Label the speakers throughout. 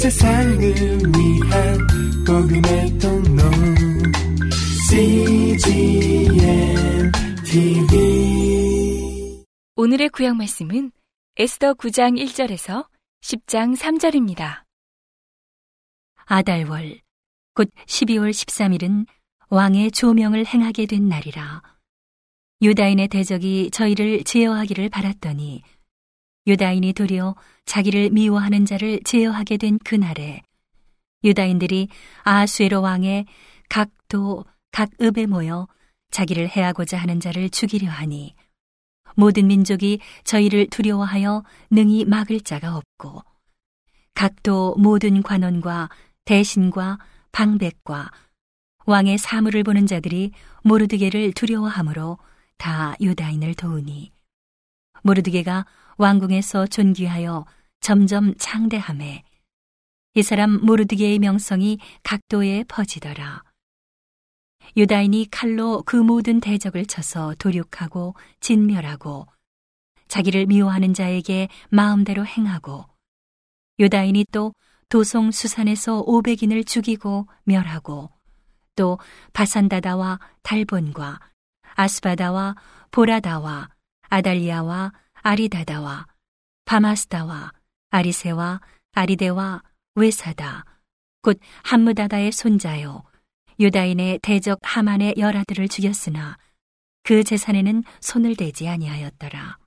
Speaker 1: 세상을 위한 복음의 통로. CGM TV
Speaker 2: 오늘의 구약 말씀은 에스더 9장 1절에서 10장 3절입니다.
Speaker 3: 아달월 곧 12월 13일은 왕의 조명을 행하게 된 날이라. 유다인의 대적이 저희를 제어하기를 바랐더니 유다인이 도리어 자기를 미워하는 자를 제어하게 된 그날에 유다인들이 아수에로 왕의 각 도 각 읍에 모여 자기를 해하고자 하는 자를 죽이려 하니 모든 민족이 저희를 두려워하여 능히 막을 자가 없고 각도 모든 관원과 대신과 방백과 왕의 사물을 보는 자들이 모르드게를 두려워하므로 다 유다인을 도우니 모르드게가 왕궁에서 존귀하여 점점 창대함에 이 사람 모르드게의 명성이 각도에 퍼지더라. 유다인이 칼로 그 모든 대적을 쳐서 도륙하고 진멸하고 자기를 미워하는 자에게 마음대로 행하고 유다인이 또 도송 수산에서 오백인을 죽이고 멸하고 또 바산다다와 달본과 아스바다와 보라다와 아달리아와 아리다다와 바마스다와 아리세와 아리데와 외사다 곧 함무다다의 손자요 유다인의 대적 하만의 열아들을 죽였으나 그 재산에는 손을 대지 아니하였더라.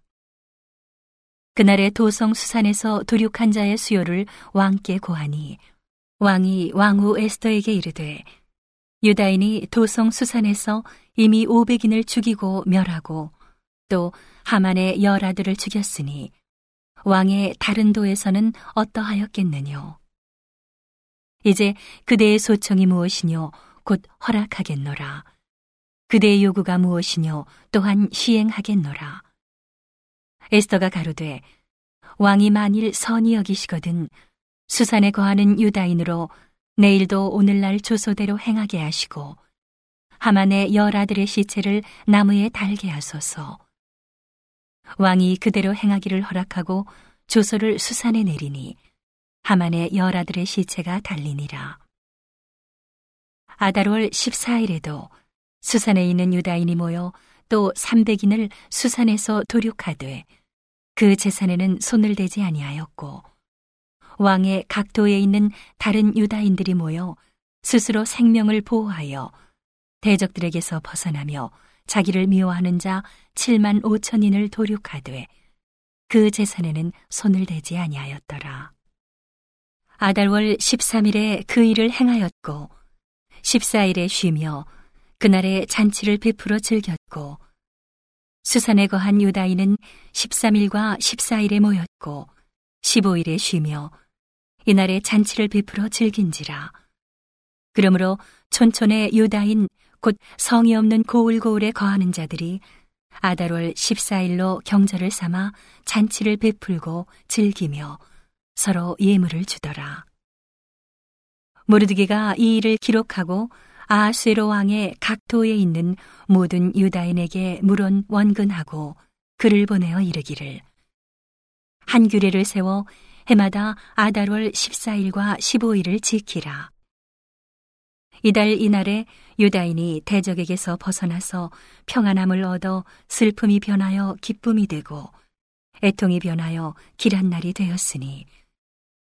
Speaker 3: 그날의 도성 수산에서 도륙한 자의 수요를 왕께 고하니 왕이 왕후 에스더에게 이르되 유다인이 도성 수산에서 이미 오백인을 죽이고 멸하고 또 하만의 열 아들을 죽였으니 왕의 다른 도에서는 어떠하였겠느뇨? 이제 그대의 소청이 무엇이뇨? 곧 허락하겠노라. 그대의 요구가 무엇이뇨? 또한 시행하겠노라. 에스더가 가로되 왕이 만일 선이 여기시거든 수산에 거하는 유다인으로 내일도 오늘날 조소대로 행하게 하시고 하만의 열 아들의 시체를 나무에 달게 하소서. 왕이 그대로 행하기를 허락하고 조소를 수산에 내리니 하만의 열 아들의 시체가 달리니라. 아달월 14일에도 수산에 있는 유다인이 모여 또 300인을 수산에서 도륙하되 그 재산에는 손을 대지 아니하였고 왕의 각도에 있는 다른 유다인들이 모여 스스로 생명을 보호하여 대적들에게서 벗어나며 자기를 미워하는 자 7만 5천인을 도륙하되 그 재산에는 손을 대지 아니하였더라. 아달월 13일에 그 일을 행하였고 14일에 쉬며 그날에 잔치를 베풀어 즐겼고 수산에 거한 유다인은 13일과 14일에 모였고 15일에 쉬며 이날에 잔치를 베풀어 즐긴지라. 그러므로 촌촌의 유다인 곧 성이 없는 고울고울에 거하는 자들이 아달월 14일로 경절을 삼아 잔치를 베풀고 즐기며 서로 예물을 주더라. 모르드게가 이 일을 기록하고 아수에로 왕의 각 도에 있는 모든 유다인에게 물론 원근하고 글을 보내어 이르기를 한 규례를 세워 해마다 아달월 14일과 15일을 지키라. 이달 이날에 유다인이 대적에게서 벗어나서 평안함을 얻어 슬픔이 변하여 기쁨이 되고 애통이 변하여 길한 날이 되었으니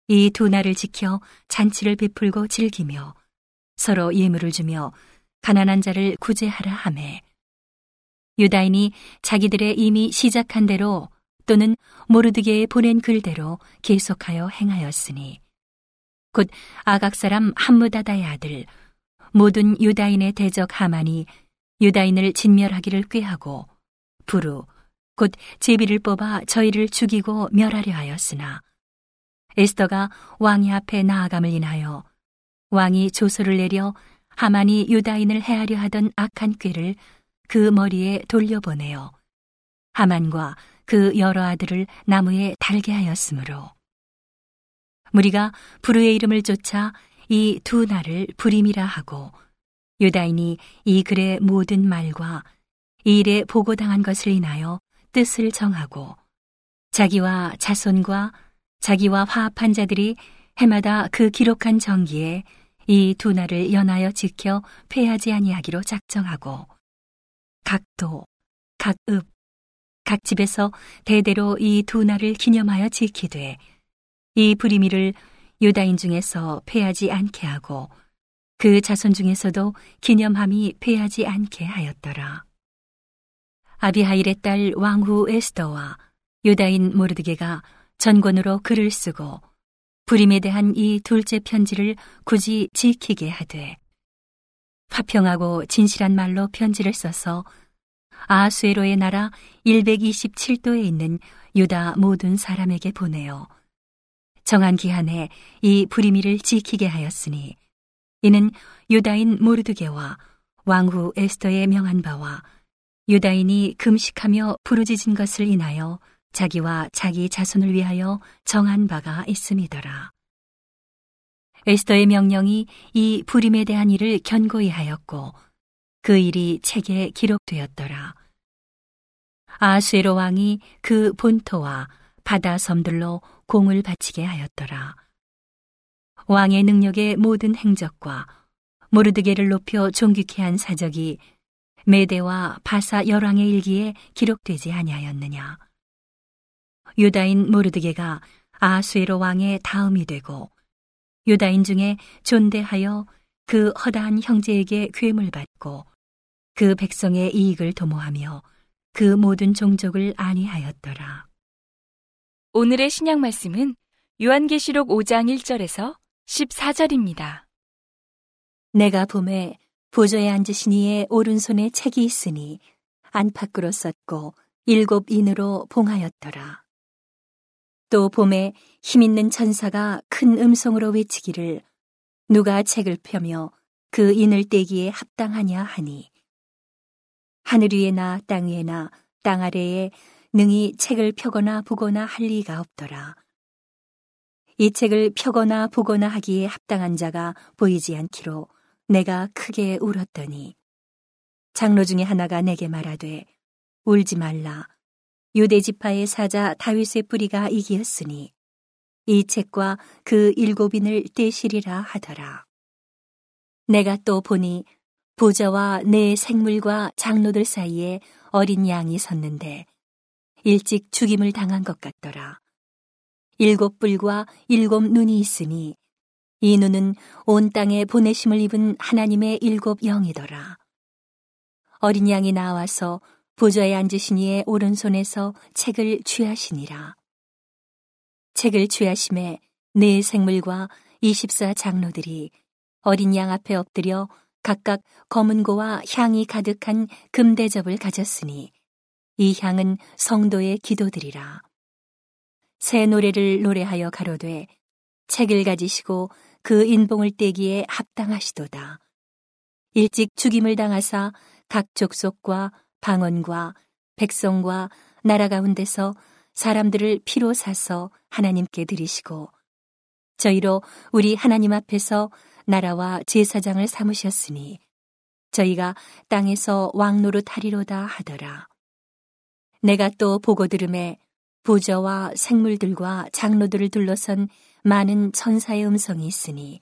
Speaker 3: 이 두 날을 지켜 잔치를 베풀고 즐기며 서로 예물을 주며 가난한 자를 구제하라 하매 유다인이 자기들의 이미 시작한 대로 또는 모르드게에 보낸 글대로 계속하여 행하였으니 곧 아각 사람 함무다다의 아들 모든 유다인의 대적 하만이 유다인을 진멸하기를 꾀하고 부르 곧 제비를 뽑아 저희를 죽이고 멸하려 하였으나 에스더가 왕이 앞에 나아감을 인하여 왕이 조서를 내려 하만이 유다인을 해하려 하던 악한 꾀를 그 머리에 돌려보내어 하만과 그 여러 아들을 나무에 달게 하였으므로. 무리가 부르의 이름을 쫓아 이 두 날을 불임이라 하고 유다인이 이 글의 모든 말과 이 일에 보고당한 것을 인하여 뜻을 정하고 자기와 자손과 자기와 화합한 자들이 해마다 그 기록한 정기에 이 두 날을 연하여 지켜 폐하지 아니하기로 작정하고 각도, 각읍, 각 집에서 대대로 이 두 날을 기념하여 지키되 이 부리미를 유다인 중에서 폐하지 않게 하고 그 자손 중에서도 기념함이 폐하지 않게 하였더라. 아비하일의 딸 왕후 에스더와 유다인 모르드게가 전권으로 글을 쓰고 불임에 대한 이 둘째 편지를 굳이 지키게 하되 화평하고 진실한 말로 편지를 써서 아수에로의 나라 127도에 있는 유다 모든 사람에게 보내어 정한 기한에 이 불임이를 지키게 하였으니 이는 유다인 모르드게와 왕후 에스더의 명한 바와 유다인이 금식하며 부르짖은 것을 인하여 자기와 자기 자손을 위하여 정한 바가 있음이더라. 에스더의 명령이 이 불임에 대한 일을 견고히 하였고 그 일이 책에 기록되었더라. 아수에로 왕이 그 본토와 바다 섬들로 공을 바치게 하였더라. 왕의 능력의 모든 행적과 모르드게를 높여 존귀케 한 사적이 메대와 바사 열왕의 일기에 기록되지 아니하였느냐. 유다인 모르드게가 아수에로 왕의 다음이 되고 유다인 중에 존대하여 그 허다한 형제에게 괴물 받고 그 백성의 이익을 도모하며 그 모든 종족을 안위하였더라.
Speaker 2: 오늘의 신약 말씀은 요한계시록 5장 1절에서 14절입니다.
Speaker 3: 내가 봄에 보좌에 앉으신 이의 오른손에 책이 있으니 안팎으로 썼고 일곱 인으로 봉하였더라. 또 봄에 힘있는 천사가 큰 음성으로 외치기를 누가 책을 펴며 그 인을 떼기에 합당하냐 하니 하늘 위에나 땅 위에나 땅 아래에 능히 책을 펴거나 보거나 할 리가 없더라. 이 책을 펴거나 보거나 하기에 합당한 자가 보이지 않기로 내가 크게 울었더니 장로 중에 하나가 내게 말하되 울지 말라 유대 지파의 사자 다윗의 뿌리가 이기었으니 이 책과 그 일곱인을 떼시리라 하더라. 내가 또 보니 보좌와 내 생물과 장로들 사이에 어린 양이 섰는데 일찍 죽임을 당한 것 같더라. 일곱 뿔과 일곱 눈이 있으니 이 눈은 온 땅에 보내심을 입은 하나님의 일곱 영이더라. 어린 양이 나와서 보좌에 앉으신 이의 오른손에서 책을 취하시니라. 책을 취하심에 네 생물과 이십사 장로들이 어린 양 앞에 엎드려 각각 검은 고와 향이 가득한 금대접을 가졌으니 이 향은 성도의 기도들이라. 새 노래를 노래하여 가로되 책을 가지시고 그 인봉을 떼기에 합당하시도다. 일찍 죽임을 당하사 각 족속과 방언과 백성과 나라 가운데서 사람들을 피로 사서 하나님께 드리시고 저희로 우리 하나님 앞에서 나라와 제사장을 삼으셨으니 저희가 땅에서 왕노릇 하리로다 하더라. 내가 또 보고 들음에 부저와 생물들과 장로들을 둘러선 많은 천사의 음성이 있으니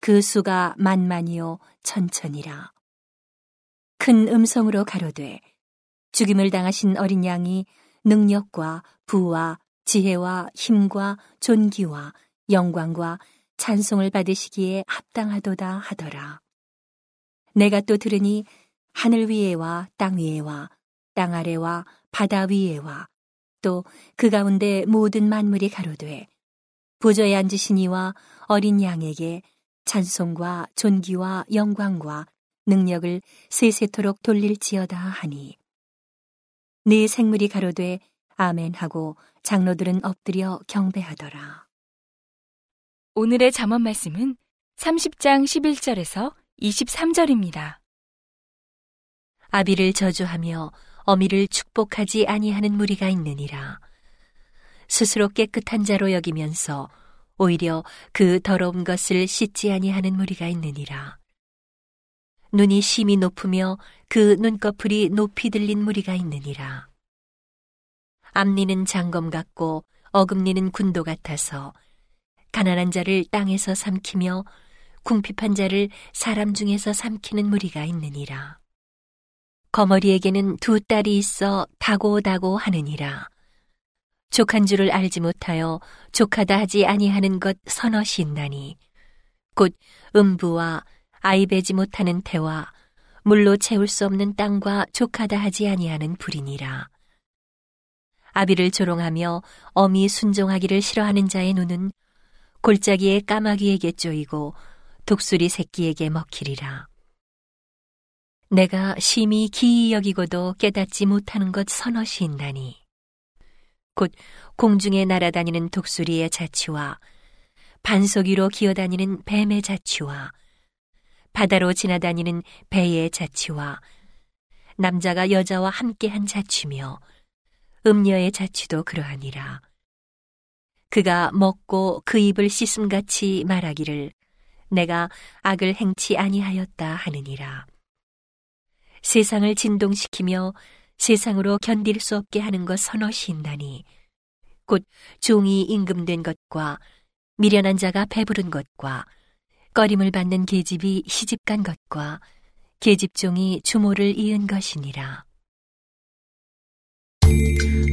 Speaker 3: 그 수가 만만이요 천천이라. 큰 음성으로 가로되 죽임을 당하신 어린 양이 능력과 부와 지혜와 힘과 존귀와 영광과 찬송을 받으시기에 합당하도다 하더라. 내가 또 들으니 하늘 위에와 땅 위에와 땅 아래와 바다 위에와 또 그 가운데 모든 만물이 가로되 보좌에 앉으신 이와 어린 양에게 찬송과 존귀와 영광과 능력을 세세토록 돌릴지어다 하니 네 생물이 가로되 아멘 하고 장로들은 엎드려 경배하더라.
Speaker 2: 오늘의 잠언 말씀은 30장 11절에서 23절입니다.
Speaker 3: 아비를 저주하며 어미를 축복하지 아니하는 무리가 있느니라. 스스로 깨끗한 자로 여기면서 오히려 그 더러운 것을 씻지 아니하는 무리가 있느니라. 눈이 심히 높으며 그 눈꺼풀이 높이 들린 무리가 있느니라. 앞니는 장검 같고 어금니는 군도 같아서 가난한 자를 땅에서 삼키며 궁핍한 자를 사람 중에서 삼키는 무리가 있느니라. 거머리에게는 두 딸이 있어 다고다고 하느니라. 족한 줄을 알지 못하여 족하다 하지 아니하는 것 서너시 있나니 곧 음부와 아이 베지 못하는 태와 물로 채울 수 없는 땅과 족하다 하지 아니하는 불이니라. 아비를 조롱하며 어미 순종하기를 싫어하는 자의 눈은 골짜기의 까마귀에게 쪼이고 독수리 새끼에게 먹히리라. 내가 심히 기이 여기고도 깨닫지 못하는 것 서너시 있나니. 곧 공중에 날아다니는 독수리의 자취와 반석 위로 기어다니는 뱀의 자취와 바다로 지나다니는 배의 자취와 남자가 여자와 함께한 자취며 음녀의 자취도 그러하니라. 그가 먹고 그 입을 씻음같이 말하기를 내가 악을 행치 아니하였다 하느니라. 세상을 진동시키며 세상으로 견딜 수 없게 하는 것 있나니 곧 종이 임금된 것과 미련한 자가 배부른 것과 꺼림을 받는 계집이 시집간 것과 계집종이 주모를 이은 것이니라.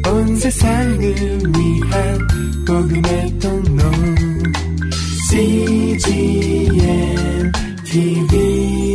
Speaker 1: 온 세상을 위한 복음의 통로 CGM TV